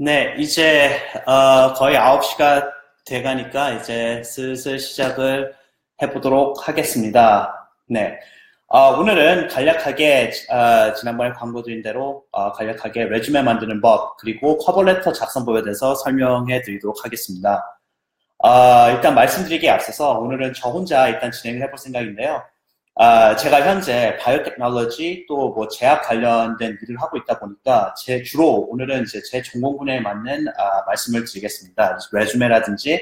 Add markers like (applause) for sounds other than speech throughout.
네, 이제 어, 거의 9시가 돼가니까 이제 슬슬 시작을 해보도록 하겠습니다. 네, 어, 오늘은 간략하게 어, 지난번에 광고 드린 대로 어, 간략하게 resume 만드는 법 그리고 cover letter 작성법에 대해서 설명해 드리도록 하겠습니다. 어, 일단 말씀드리기에 앞서서 오늘은 저 혼자 일단 진행을 해볼 생각인데요. 아, 제가 현재 biotechnology 또 뭐 제약 관련된 일을 하고 있다 보니까 제 주로 오늘은 이제 제 전공 분야에 맞는 아, 말씀을 드리겠습니다. resume라든지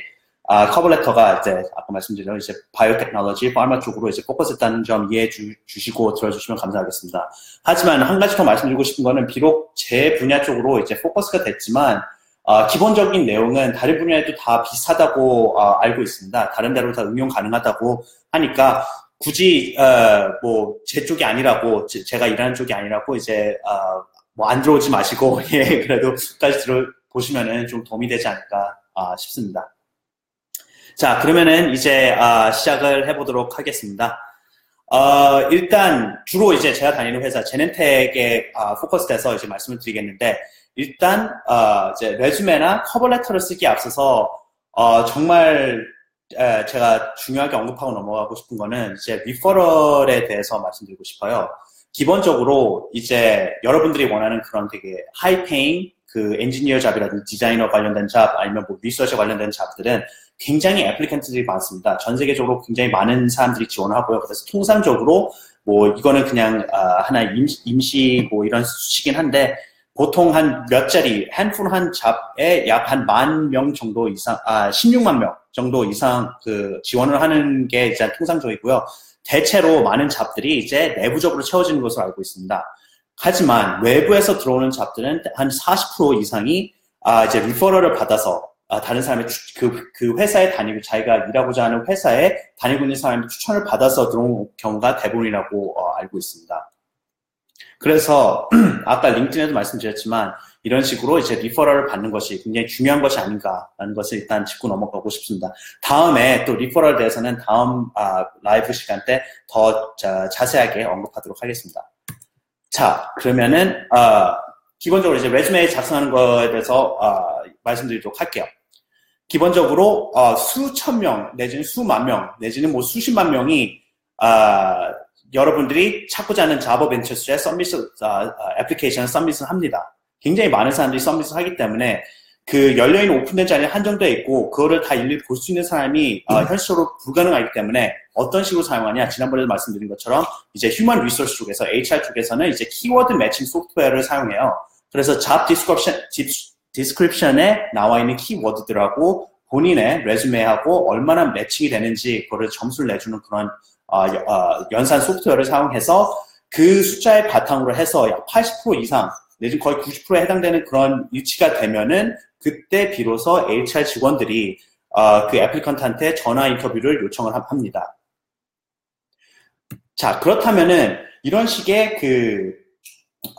아, 커버레터가 이제 아까 말씀드린 이제 바이오 테크놀로지, 파마 쪽으로 이제 포커스했다는 점 이해해 주, 시고 들어주시면 감사하겠습니다. 하지만 한 가지 더 말씀드리고 싶은 거는 비록 제 분야 쪽으로 이제 포커스가 됐지만 어, 기본적인 내용은 다른 분야에도 다 비슷하다고 어, 알고 있습니다. 다른 데로 다 응용 가능하다고 하니까 굳이 어, 뭐제 쪽이 아니라고 제, 가 일하는 쪽이 아니라고 이제 어, 뭐안 들어오지 마시고 (laughs) 예 그래도 끝까지 들어 보시면은 좀 도움이 되지 않을까 아, 싶습니다. 자 그러면은 이제 아, 시작을 해보도록 하겠습니다. 어, 일단 주로 이제 제가 다니는 회사 제넨텍에 아, 포커스돼서 이제 말씀을 드리겠는데 일단 어, 이제 resume나 cover letter를 쓰기에 앞서서 어, 정말 제가 중요하게 언급하고 넘어가고 싶은 거는 이제 referral에 대해서 말씀드리고 싶어요. 기본적으로 이제 여러분들이 원하는 그런 되게 high paying 그 엔지니어 job이라든지 디자이너 관련된 job 아니면 뭐 리서치 관련된 job들은 굉장히 애플리컨트들이 많습니다. 전 세계적으로 굉장히 많은 사람들이 지원하고요. 그래서 통상적으로 뭐 이거는 그냥 아, 하나 임시, 임시 뭐 이런 수치긴 한데 보통 한 몇 자리, 핸폰 한 잡에 약 한 만 명 정도 이상, 아, 16만 명 정도 이상 그 지원을 하는 게 이제 통상적이고요. 대체로 많은 잡들이 이제 내부적으로 채워지는 것으로 알고 있습니다. 하지만 외부에서 들어오는 잡들은 한 40% 이상이 아, 이제 referral을 받아서 아, 다른 사람의 그, 그 회사에 다니고 자기가 일하고자 하는 회사에 다니고 있는 사람의 추천을 받아서 들어온 경우가 대부분이라고 어, 알고 있습니다. 그래서 (clears throat) 아까 LinkedIn에도 말씀드렸지만 이런 식으로 이제 referral을 받는 것이 굉장히 중요한 것이 아닌가라는 것을 일단 짚고 넘어가고 싶습니다. 다음에 또 referral 대해서는 다음 아, 라이브 시간 때 더 자세하게 언급하도록 하겠습니다. 자, 그러면은 어, 기본적으로 이제 레즈메 작성하는 것에 대해서 어, 말씀드리도록 할게요. 기본적으로 어, 수천 명 내지는 수만 명 내지는 뭐 수십만 명이 아, 여러분들이 찾고자 하는 자버 벤처스의 서비스 아, 애플리케이션 서비스를 합니다. 굉장히 많은 사람들이 서비스를 하기 때문에 그 열려있는 오픈된 자리에 한정되어 있고 그거를 다 일일이 볼 수 있는 사람이 어, 음. 현실적으로 불가능하기 때문에 어떤 식으로 사용하냐 지난번에도 말씀드린 것처럼 이제 human resource 쪽에서 HR 쪽에서는 이제 키워드 매칭 소프트웨어를 사용해요. 그래서 job description description에 나와 있는 키워드들하고 본인의 resume하고 얼마나 matching이 되는지 그거를 점수를 내주는 그런 연산 소프트웨어를 사용해서 그 숫자의 바탕으로 해서 약 80% 이상 내지는 거의 90%에 해당되는 그런 위치가 되면은 그때 비로소 HR 직원들이 어, 그 applicant한테 전화 인터뷰를 요청을 합니다. 자 그렇다면은 이런 식의 그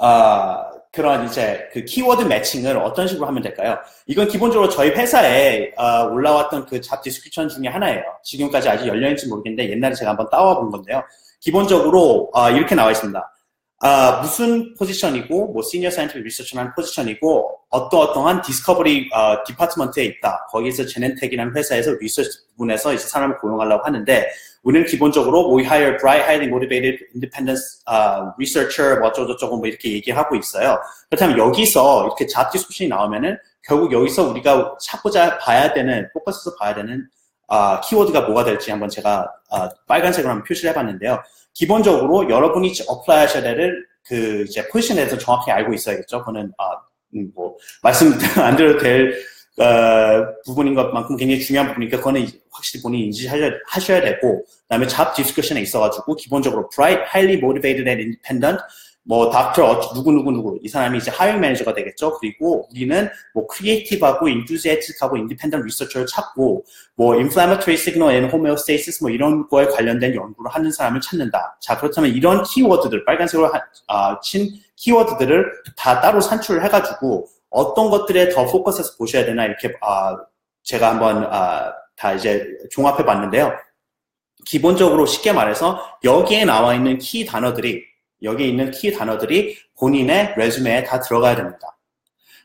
어, 그런 이제 그 키워드 matching을 어떤 식으로 하면 될까요? 이건 기본적으로 저희 회사에 어, 올라왔던 그 job description 중에 하나예요. 지금까지 아직 열려있는지 모르겠는데 옛날에 제가 한번 따와 본 건데요. 기본적으로 어, 이렇게 나와 있습니다. 아, 무슨 포지션이고, 뭐, senior scientific research라는 포지션이고, 어떠어떠한 discovery 어, department에 있다. 거기에서 Genentech이라는 회사에서 리서치 부분에서 이제 사람을 고용하려고 하는데, 우리는 기본적으로 we hire bright, highly motivated, independent uh, researcher, 뭐 어쩌고저쩌고 뭐 이렇게 얘기하고 있어요. 그렇다면 여기서 이렇게 job description이 나오면은 결국 여기서 우리가 찾고자 봐야 되는, 포커스에서 봐야 되는 아, 키워드가 뭐가 될지 한번 제가 아, 빨간색으로 한번 표시를 해봤는데요. 기본적으로 여러분이 apply 하셔야 될 그 이제 포지션에 대해서 정확히 알고 있어야겠죠. 그거는 아, 음, 뭐 말씀 (laughs) 안 드려도 될 어, 부분인 것만큼 굉장히 중요한 부분이니까 그거는 확실히 본인이 인지하셔야 되고 그다음에 job description에 있어가지고 기본적으로 bright, highly motivated 뭐 닥터 누구 누구 누구 이 사람이 이제 하이어 매니저가 되겠죠. 그리고 우리는 뭐 creative하고 enthusiastic하고 independent researcher를 찾고 뭐 inflammatory signal and homeostasis 뭐 이런 거에 관련된 연구를 하는 사람을 찾는다. 자 그렇다면 이런 키워드들 빨간색으로 하, 아, 친 키워드들을 다 따로 산출을 해가지고 어떤 것들에 더 포커스해서 보셔야 되나 이렇게 아, 제가 한번 아, 다 이제 종합해 봤는데요. 기본적으로 쉽게 말해서 여기에 나와 있는 키 단어들이 여기 있는 키 단어들이 본인의 resume에 다 들어가야 됩니다.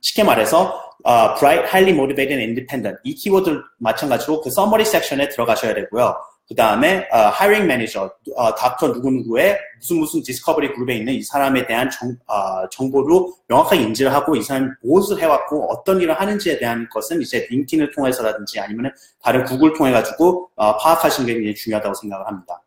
쉽게 말해서 어, bright, highly motivated, independent 이 키워드 마찬가지로 그 summary 섹션에 들어가셔야 되고요. 그 다음에 어, hiring manager, 어, 닥터 누구누구의 무슨 무슨 디스커버리 그룹에 있는 이 사람에 대한 정, 어, 정보를 명확하게 인지를 하고 이 사람이 무엇을 해왔고 어떤 일을 하는지에 대한 것은 이제 LinkedIn을 통해서라든지 아니면 다른 구글 통해 가지고 어, 파악하시는 게 굉장히 중요하다고 생각을 합니다.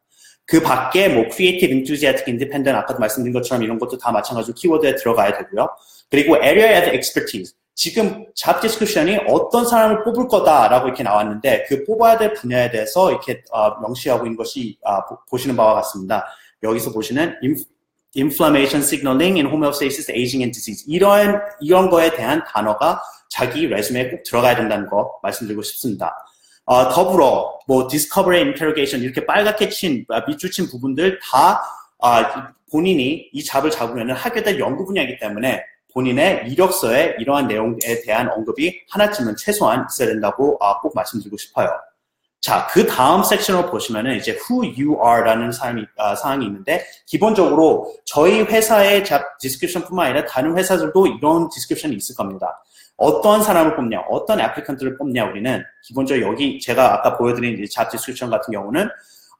그 밖에 뭐 creative, enthusiastic, independent 아까도 말씀드린 것처럼 이런 것도 다 마찬가지로 키워드에 들어가야 되고요. 그리고 area of expertise. 지금 잡 디스크션이 어떤 사람을 뽑을 거다라고 이렇게 나왔는데 그 뽑아야 될 분야에 대해서 이렇게 어, 명시하고 있는 것이 어, 보시는 바와 같습니다. 여기서 보시는 inflammation signaling in homeostasis, aging and disease 이런 이런 거에 대한 단어가 자기 resume에 꼭 들어가야 된다는 거 말씀드리고 싶습니다. 어, 더불어 뭐 discovery, interrogation 이렇게 빨갛게 친 밑줄 친 부분들 다 아, 본인이 이 job을 잡으면 하게 될 연구 분야이기 때문에 본인의 이력서에 이러한 내용에 대한 언급이 하나쯤은 최소한 있어야 된다고 아, 꼭 말씀드리고 싶어요. 자, 그 다음 섹션을 보시면은 이제 who you are라는 사람이, 아, 사항이 있는데 기본적으로 저희 회사의 job description뿐만 아니라 다른 회사들도 이런 description이 있을 겁니다. 어떤 사람을 뽑냐, 어떤 applicant를 뽑냐 우리는 기본적으로 여기 제가 아까 보여드린 job description 같은 경우는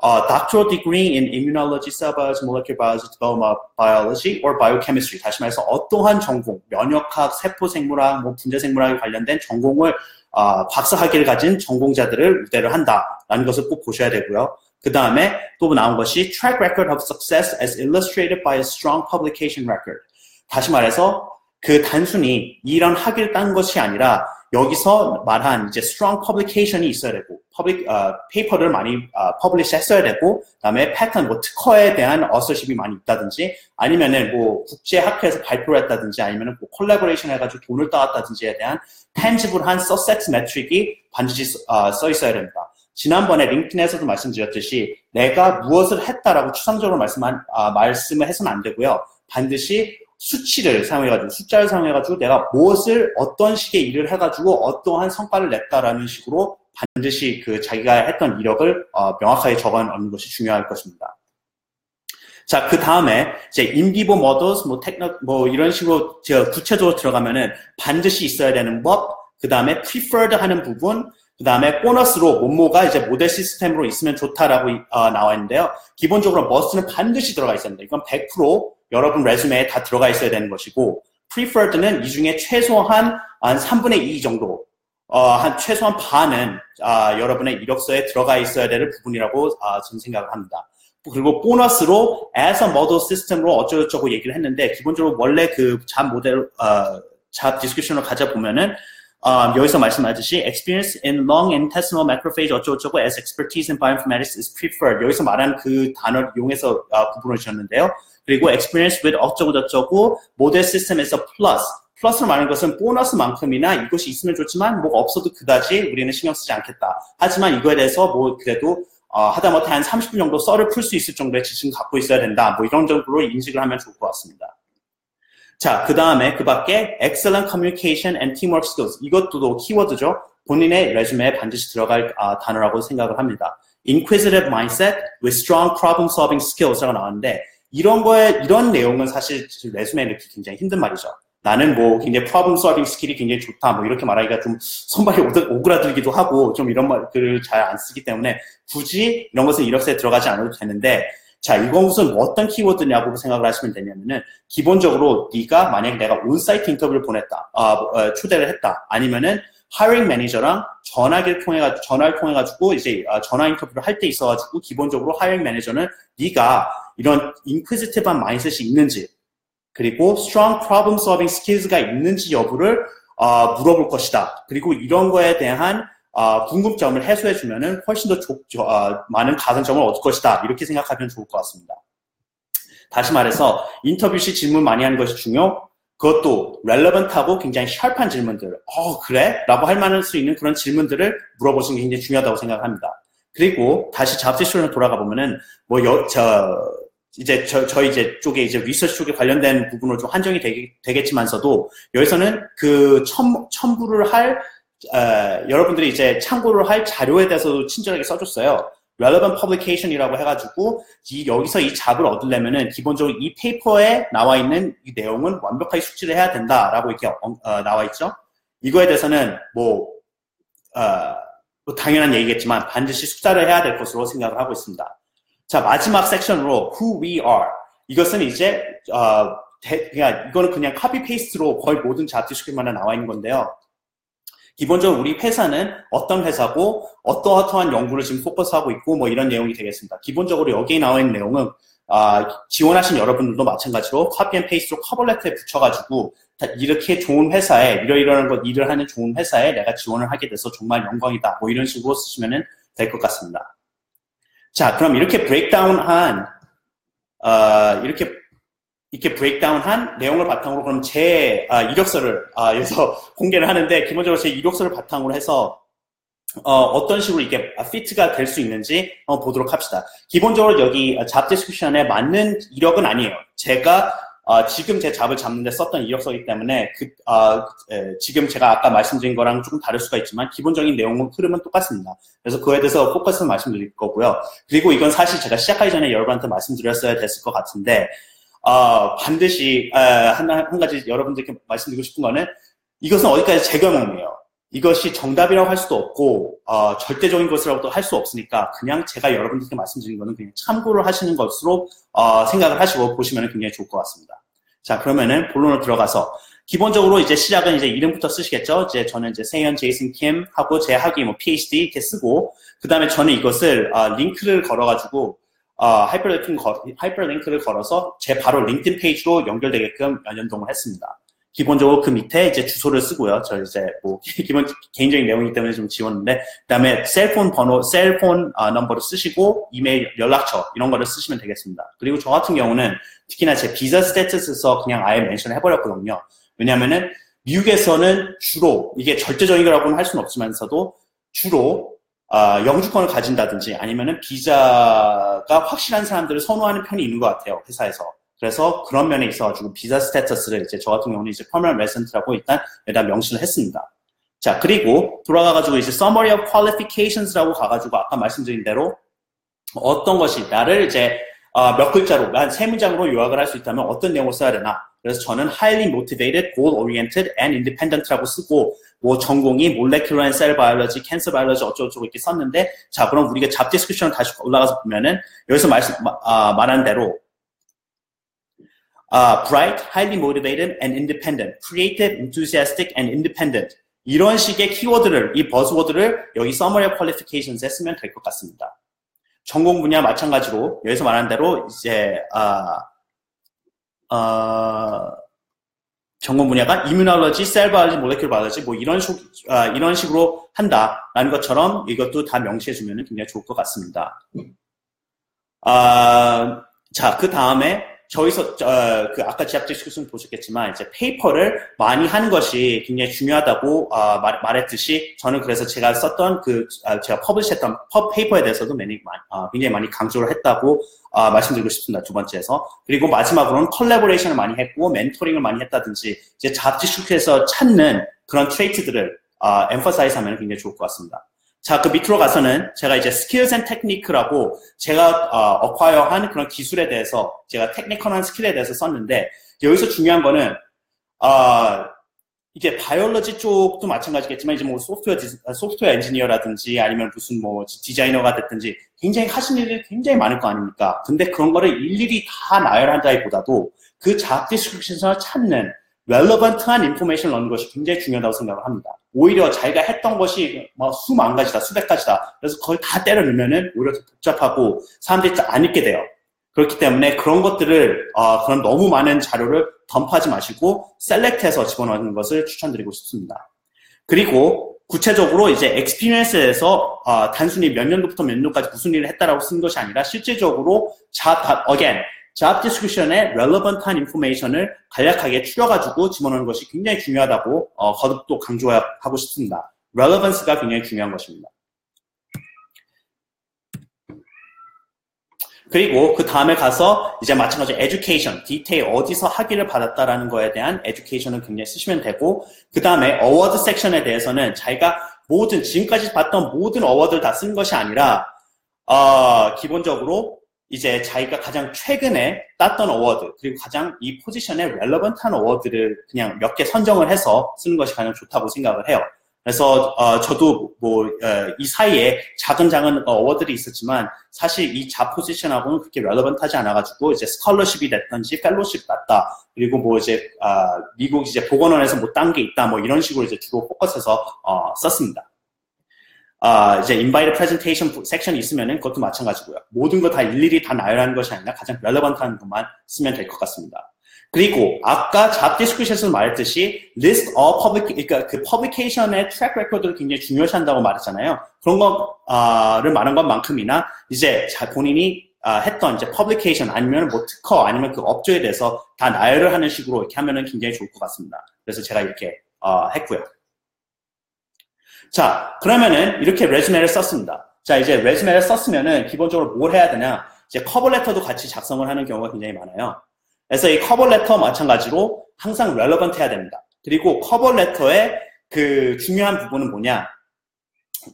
uh, doctoral degree in immunology, cell biology, molecular biology, development biology, or biochemistry. 다시 말해서 어떠한 전공, 면역학, 세포생물학, 뭐 분자생물학에 관련된 전공을 어, 박사 학위를 가진 전공자들을 우대를 한다라는 것을 꼭 보셔야 되고요. 그 다음에 또 나온 것이 track record of success as illustrated by a strong publication record. 다시 말해서 그 단순히 이런 학위를 딴 것이 아니라 여기서 말한 이제 strong publication이 있어야 되고 public 어, paper를 많이 어, publish 했어야 되고 그다음에 patent 뭐 특허에 대한 어서십이 많이 있다든지 아니면은 뭐 국제 학회에서 발표를 했다든지 아니면은 뭐 콜라보레이션 해가지고 돈을 따왔다든지에 대한 tangible 한 서섹스 매트릭이 반드시 어, 써 있어야 됩니다. 지난번에 LinkedIn에서도 말씀드렸듯이 내가 무엇을 했다라고 추상적으로 말씀한, 아, 말씀을 해서는 안 되고요. 반드시 수치를 사용해가지고 숫자를 사용해가지고 내가 무엇을 어떤 식의 일을 해가지고 어떠한 성과를 냈다라는 식으로 반드시 그 자기가 했던 이력을 어, 명확하게 적어 놓는 것이 중요할 것입니다. 자, 그 다음에 이제 인비보 모더스, 뭐 테크노, 뭐 이런 식으로 저 구체적으로 들어가면은 반드시 있어야 되는 법, 그 다음에 preferred 하는 부분, 그 다음에 보너스로 모모가 이제 모델 시스템으로 있으면 좋다라고 어, 나와 있는데요. 기본적으로 머스는 반드시 들어가 있습니다. 이건 100% 여러분 레주메에 다 들어가 있어야 되는 것이고 preferred는 이 중에 최소한 한 3분의 2 정도 어, 한 최소한 반은 아, 여러분의 이력서에 들어가 있어야 될 부분이라고 아, 저는 생각을 합니다. 그리고 보너스로 as a model system으로 어쩌고저쩌고 얘기를 했는데 기본적으로 원래 그 job 모델 어, job description을 가져 보면은 어, 여기서 말씀하듯이 experience in lung intestinal macrophage 어쩌고저쩌고 as expertise in bioinformatics is preferred 여기서 말한 그 단어를 이용해서 어, 구분을 주셨는데요. 그리고 experience with 어쩌고저쩌고 모델 시스템에서 플러스 플러스를 말하는 것은 보너스만큼이나 이것이 있으면 좋지만 뭐가 없어도 그다지 우리는 신경 쓰지 않겠다. 하지만 이거에 대해서 뭐 그래도 어, 하다못해 한 30분 정도 썰을 풀 수 있을 정도의 지식을 갖고 있어야 된다. 뭐 이런 정도로 인식을 하면 좋을 것 같습니다. 자, 그 다음에 그 밖에 excellent communication and teamwork skills. 이것도 키워드죠. 본인의 resume에 반드시 들어갈 아, 단어라고 생각을 합니다. inquisitive mindset with strong problem solving skills라고 나왔는데 이런 거에 이런 내용은 사실 resume에 넣기 굉장히 힘든 말이죠. 나는 뭐 굉장히 problem solving skill이 굉장히 좋다 뭐 이렇게 말하기가 좀 손발이 오그라들기도 하고 좀 이런 말들을 잘 안 쓰기 때문에 굳이 이런 것은 이력서에 들어가지 않아도 되는데 자 이것은 뭐 어떤 키워드냐고 생각을 하시면 되냐면은 기본적으로 네가 만약 내가 onsite 인터뷰를 보냈다 아, 어, 초대를 했다 아니면은 hiring manager랑 전화기를 통해 가지고 전화를 통해 가지고 이제 아, 전화 인터뷰를 할 때 있어 가지고 기본적으로 hiring manager는 네가 이런 inquisitive한 mindset이 있는지 그리고 strong problem solving skills가 있는지 여부를 어, 물어볼 것이다. 그리고 이런 거에 대한 어, 궁금점을 해소해 주면은 훨씬 더 조, 조, 어, 많은 가산점을 얻을 것이다. 이렇게 생각하면 좋을 것 같습니다. 다시 말해서 인터뷰 시 질문 많이 하는 것이 중요. 그것도 렐러번트하고 굉장히 샬한 질문들. 어 그래? 라고 할 만할 수 있는 그런 질문들을 물어보시는 게 굉장히 중요하다고 생각합니다. 그리고 다시 잡지쇼를 돌아가 보면은 뭐 여, 저 이제 저, 저희 이제 쪽에 이제 리서치 쪽에 관련된 부분으로 좀 한정이 되겠, 지만서도 여기서는 그 첨, 첨부를 할 어, 여러분들이 이제 참고를 할 자료에 대해서도 친절하게 써줬어요. relevant publication이라고 해가지고 이, 여기서 이 job을 얻으려면은 기본적으로 이 페이퍼에 나와 있는 이 내용은 완벽하게 숙지를 해야 된다라고 이렇게 어, 어, 나와 있죠. 이거에 대해서는 뭐, 어, 뭐 당연한 얘기겠지만 반드시 숙지를 해야 될 것으로 생각을 하고 있습니다. 자 마지막 섹션으로 who we are 이것은 이제 어, 대, 그냥 이거는 그냥 copy paste로 거의 모든 description마다 나와 있는 건데요. 기본적으로 우리 회사는 어떤 회사고 어떠어떠한 연구를 지금 포커스하고 있고 뭐 이런 내용이 되겠습니다. 기본적으로 여기에 나와 있는 내용은 아, 지원하신 여러분들도 마찬가지로 copy and paste로 cover letter에 붙여가지고 이렇게 좋은 회사에 이러이러한 것 일을 하는 좋은 회사에 내가 지원을 하게 돼서 정말 영광이다. 뭐 이런 식으로 쓰시면 될 것 같습니다. 자, 그럼 이렇게 breakdown한 어, 이렇게 이렇게 breakdown한 내용을 바탕으로 그럼 제 아, 이력서를 아, 여기서 (laughs) 공개를 하는데 기본적으로 제 이력서를 바탕으로 해서 어, 떤 식으로 이게 피트가 될 수 있는지 어, 보도록 합시다. 기본적으로 여기 잡 디스크션에 맞는 이력은 아니에요. 제가 어, 지금 제 잡을 잡는데 썼던 이력서이기 때문에 그, 어, 에, 지금 제가 아까 말씀드린 거랑 조금 다를 수가 있지만 기본적인 내용은 흐름은 똑같습니다. 그래서 그에 대해서 포커스 말씀드릴 거고요. 그리고 이건 사실 제가 시작하기 전에 여러분한테 말씀드렸어야 됐을 것 같은데 어, 반드시 어, 한, 한 가지 여러분들께 말씀드리고 싶은 거는 이것은 어디까지 제 경험이에요. 이것이 정답이라고 할 수도 없고 어, 절대적인 것이라고도 할 수 없으니까 그냥 제가 여러분들께 말씀드린 거는 그냥 참고를 하시는 것으로 어, 생각을 하시고 보시면 굉장히 좋을 것 같습니다. 자 그러면은 본론으로 들어가서 기본적으로 이제 시작은 이제 이름부터 쓰시겠죠. 이제 저는 이제 세현 제이슨 킴 하고 제 학위 뭐 PhD 이렇게 쓰고 그 다음에 저는 이것을 어, 링크를 걸어가지고 어, 하이퍼링크 하이퍼링크를 걸어서 제 바로 LinkedIn 페이지로 연결되게끔 연동을 했습니다. 기본적으로 그 밑에 이제 주소를 쓰고요. 저 이제 뭐 (laughs) 기본 개인적인 내용이기 때문에 좀 지웠는데 그다음에 셀폰 번호, 셀폰 어, 넘버를 쓰시고 이메일 연락처 이런 거를 쓰시면 되겠습니다. 그리고 저 같은 경우는 특히나 제 비자 스테이터스에서 그냥 아예 멘션을 해버렸거든요. 왜냐하면은 미국에서는 주로 이게 절대적인 거라고는 할 수는 없지만서도 주로 어, 영주권을 가진다든지 아니면은 비자가 확실한 사람들을 선호하는 편이 있는 것 같아요 회사에서. 그래서 그런 면에 있어가지고 비자 스테터스를 이제 저 같은 경우는 이제 permanent resident라고 일단 여기다 명시를 했습니다. 자, 그리고 돌아가가지고 이제 summary of qualifications라고 가가지고 아까 말씀드린 대로 어떤 것이 나를 이제 어, 몇 글자로, 한 세 문장으로 요약을 할 수 있다면 어떤 내용을 써야 되나. 그래서 저는 highly motivated, goal-oriented, and independent라고 쓰고, 뭐 전공이 molecular and cell biology, cancer biology 어쩌고저쩌고 이렇게 썼는데, 자, 그럼 우리가 잡 디스크션을 다시 올라가서 보면은, 여기서 말씀, 아, 말한 대로, uh, bright, highly motivated, and independent. creative, enthusiastic, and independent. 이런 식의 키워드를, 이 버즈워드를 여기 summary of qualifications에 쓰면 될 것 같습니다. 전공 분야 마찬가지로 여기서 말한 대로 이제 아, 어, 전공 분야가 이뮤널러지, 셀바이올로지, 몰레큘 바이올로지 뭐 이런 식 아, 이런 식으로 한다라는 것처럼 이것도 다 명시해 주면 굉장히 좋을 것 같습니다. 아, 자, 그 다음에 저기서 어, 그 아까 job description 보셨겠지만 이제 paper를 많이 하는 것이 굉장히 중요하다고 어, 말, 말했듯이 저는 그래서 제가 썼던 그 어, 제가 publish했던 paper에 대해서도 많이, 어, 굉장히 많이 강조를 했다고 어, 말씀드리고 싶습니다. 두 번째에서 그리고 마지막으로는 collaboration을 많이 했고 멘토링을 많이 했다든지 이제 job description에서 찾는 그런 trait들을 어, emphasize하면 굉장히 좋을 것 같습니다. 자, 그 밑으로 가서는 제가 이제 skills and technique라고 제가 어, acquire한 그런 기술에 대해서 제가 technical한 skill에 대해서 썼는데 여기서 중요한 거는 어, 이게 biology 쪽도 마찬가지겠지만 이제 뭐 소프트웨어 소프트웨어 엔지니어라든지 아니면 무슨 뭐 디자이너가 됐든지 굉장히 하신 일이 굉장히 많을 거 아닙니까? 근데 그런 거를 일일이 다 나열한다기보다도 그 job description을 찾는 relevant한 information을 넣는 것이 굉장히 중요하다고 생각을 합니다. 오히려 자기가 했던 것이 뭐 수만 가지다, 수백 가지다. 그래서 그걸 다 때려 넣으면은 오히려 더 복잡하고 사람들이 안 읽게 돼요. 그렇기 때문에 그런 것들을 어, 그런 너무 많은 자료를 덤파하지 마시고 셀렉트해서 집어넣는 것을 추천드리고 싶습니다. 그리고 구체적으로 이제 experience에서 어, 단순히 몇 년도부터 몇 년도까지 무슨 일을 했다라고 쓴 것이 아니라 실제적으로 자, again job description에 relevant한 information을 간략하게 추려가지고 집어넣는 것이 굉장히 중요하다고 어, 거듭 또 강조하고 싶습니다. relevance가 굉장히 중요한 것입니다. 그리고 그 다음에 가서 이제 마찬가지로 education, 디테일 어디서 학위를 받았다라는 거에 대한 education을 굉장히 쓰시면 되고 그 다음에 award 섹션에 대해서는 자기가 모든 지금까지 봤던 모든 award를 다 쓴 것이 아니라 어, 기본적으로 이제 자기가 가장 최근에 땄던 award 그리고 가장 이 포지션에 relevant한 award를 그냥 몇 개 선정을 해서 쓰는 것이 가장 좋다고 생각을 해요. 그래서 어, 저도 뭐이 어, 사이에 작은 작은 award들이 있었지만 사실 이 job 포지션하고는 그렇게 relevant하지 않아가지고 이제 scholarship이 됐던지 fellowship 같다 그리고 뭐 이제 어, 미국 이제 보건원에서 뭐딴게 있다 뭐 이런 식으로 이제 주로 포커스해서 어, 썼습니다. 아, 이제 invite presentation 섹션이 있으면은 그것도 마찬가지고요. 모든 거 다 일일이 다 나열하는 것이 아니라 가장 relevant한 것만 쓰면 될 것 같습니다. 그리고 아까 job description에서 말했듯이 list of public 그러니까 그 publication의 track record를 굉장히 중요시한다고 말했잖아요. 그런 거를 말한 것만큼이나 이제 본인이 아, 했던 이제 publication 아니면 뭐 특허 아니면 그 업적에 대해서 다 나열을 하는 식으로 이렇게 하면은 굉장히 좋을 것 같습니다. 그래서 제가 이렇게 어, 했고요. 자, 그러면은 이렇게 resume를 썼습니다. 자, 이제 resume를 썼으면은 기본적으로 뭘 해야 되냐? 이제 cover letter도 같이 작성을 하는 경우가 굉장히 많아요. 그래서 이 cover letter 마찬가지로 항상 relevant 해야 됩니다. 그리고 cover letter의 그 중요한 부분은 뭐냐?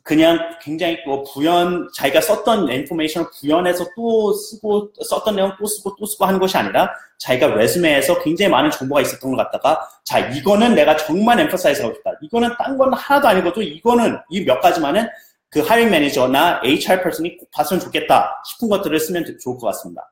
그냥 굉장히 또 부연, 자기가 썼던 information을 부연해서 또 쓰고, 썼던 내용 또 쓰고 또 쓰고 하는 것이 아니라 자기가 resume에서 굉장히 많은 정보가 있었던 걸 갖다가 자, 이거는 내가 정말 emphasize 하고 싶다. 이거는 딴 건 하나도 아니고도 이거는 이 몇 가지만은 그 하이링 매니저나 HR 퍼슨이 꼭 봤으면 좋겠다 싶은 것들을 쓰면 좋을 것 같습니다.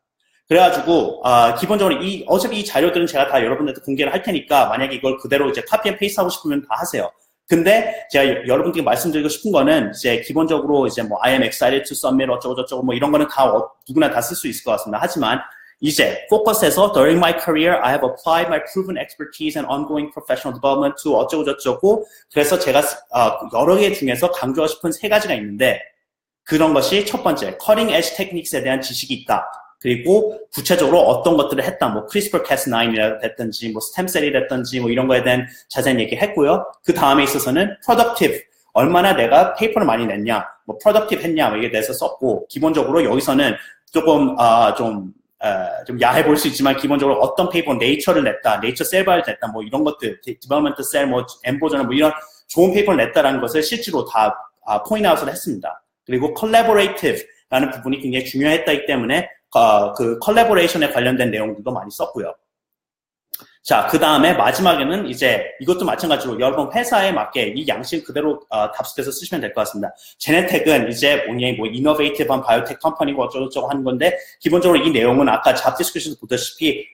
그래가지고 아, 기본적으로 이 어차피 이 자료들은 제가 다 여러분들한테 공개를 할 테니까 만약에 이걸 그대로 이제 copy and paste 하고 싶으면 다 하세요. 근데 제가 여러분께 말씀드리고 싶은 거는 이제 기본적으로 이제 뭐 I am excited to submit 어쩌고 저쩌고 뭐 이런 거는 다 어, 누구나 다 쓸 수 있을 것 같습니다. 하지만 이제 포커스에서 during my career I have applied my proven expertise and ongoing professional development to 어쩌고 저쩌고 그래서 제가 어, 여러 개 중에서 강조하고 싶은 세 가지가 있는데 그런 것이 첫 번째 cutting edge techniques에 대한 지식이 있다. 그리고 구체적으로 어떤 것들을 했다, 뭐 CRISPR Cas9이라 됐든지, 뭐 stem cell이 됐든지, 뭐 이런 거에 대한 자세한 얘기 했고요. 그 다음에 있어서는 productive, 얼마나 내가 paper를 많이 냈냐, 뭐 productive 했냐, 뭐 이게 대해서 썼고, 기본적으로 여기서는 조금, 아, 좀, 어, 좀 야해 보일 수 있지만 기본적으로 어떤 paper Nature를 냈다, Nature Cell Bio를 냈다, 뭐 이런 것들, Development Cell, 뭐 EMBO Journal 뭐 이런 좋은 paper를 냈다라는 것을 실제로 다 아, point out을 했습니다. 그리고 collaborative라는 부분이 굉장히 중요했다기 때문에 어, 그 collaboration에 관련된 내용들도 많이 썼고요. 자, 그 다음에 마지막에는 이제 이것도 마찬가지로 여러분 회사에 맞게 이 양식 그대로 어, 답습해서 쓰시면 될 것 같습니다. Genentech은 이제 뭐냐, 뭐 innovative한 biotech company고 어쩌고저쩌고 하는 건데 기본적으로 이 내용은 아까 job description에서 보다시피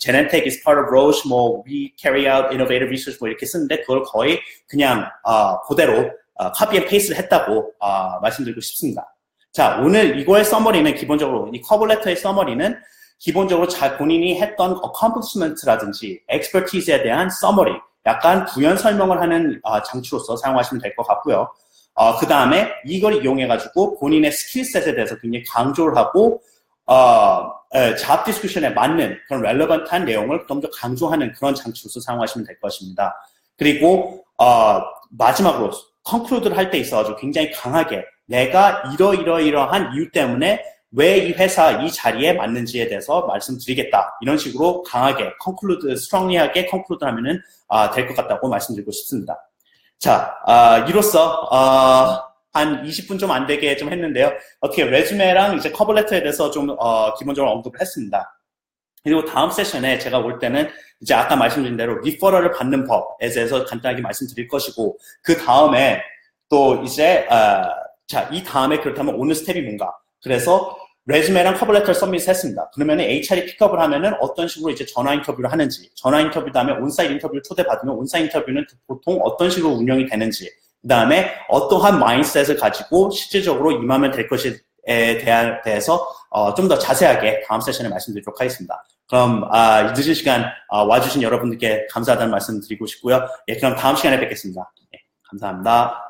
Genentech is part of Roche, 뭐 we carry out innovative research 뭐 이렇게 쓰는데 그걸 거의 그냥 어, 그대로 어, copy and paste를 했다고 어, 말씀드리고 싶습니다. 자, 오늘 이거의 summary는 기본적으로 이 cover letter의 summary는 기본적으로 잘 본인이 했던 accomplishment라든지 expertise에 대한 summary, 약간 부연 설명을 하는 어, 장치로서 사용하시면 될 것 같고요. 어, 그 다음에 이걸 이용해가지고 본인의 skill set에 대해서 굉장히 강조를 하고 어, job description에 맞는 그런 relevant한 내용을 좀 더 강조하는 그런 장치로서 사용하시면 될 것입니다. 그리고 어, 마지막으로 conclude를 할 때 있어가지고 굉장히 강하게 내가 이러이러이러한 이유 때문에 왜 이 회사 이 자리에 맞는지에 대해서 말씀드리겠다. 이런 식으로 강하게 conclude, strongly하게 conclude 하면은 아, 될 것 같다고 말씀드리고 싶습니다. 자, 아, 이로써 아, 한 20분 좀 안 되게 좀 했는데요. 어떻게 resume랑 이제 cover letter에 대해서 좀 어, 기본적으로 언급을 했습니다. 그리고 다음 세션에 제가 볼 때는 이제 아까 말씀드린 대로 referral을 받는 법에 대해서 간단하게 말씀드릴 것이고 그 다음에 또 이제 어, 자, 이 다음에 그렇다면 오늘 스텝이 뭔가? 그래서 resume랑 cover letter를 submit 했습니다. 그러면 HR이 pick up을 하면은 어떤 식으로 이제 전화 인터뷰를 하는지, 전화 인터뷰 다음에 onsite 인터뷰를 초대받으면 onsite 인터뷰는 보통 어떤 식으로 운영이 되는지, 그 다음에 어떠한 마인셋을 가지고 실질적으로 임하면 될 것에 대한, 대해서 어, 좀 더 자세하게 다음 세션에 말씀드리도록 하겠습니다. 그럼 아, 늦은 시간 아, 와주신 여러분들께 감사하다는 말씀 드리고 싶고요. 예, 그럼 다음 시간에 뵙겠습니다. 예, 감사합니다.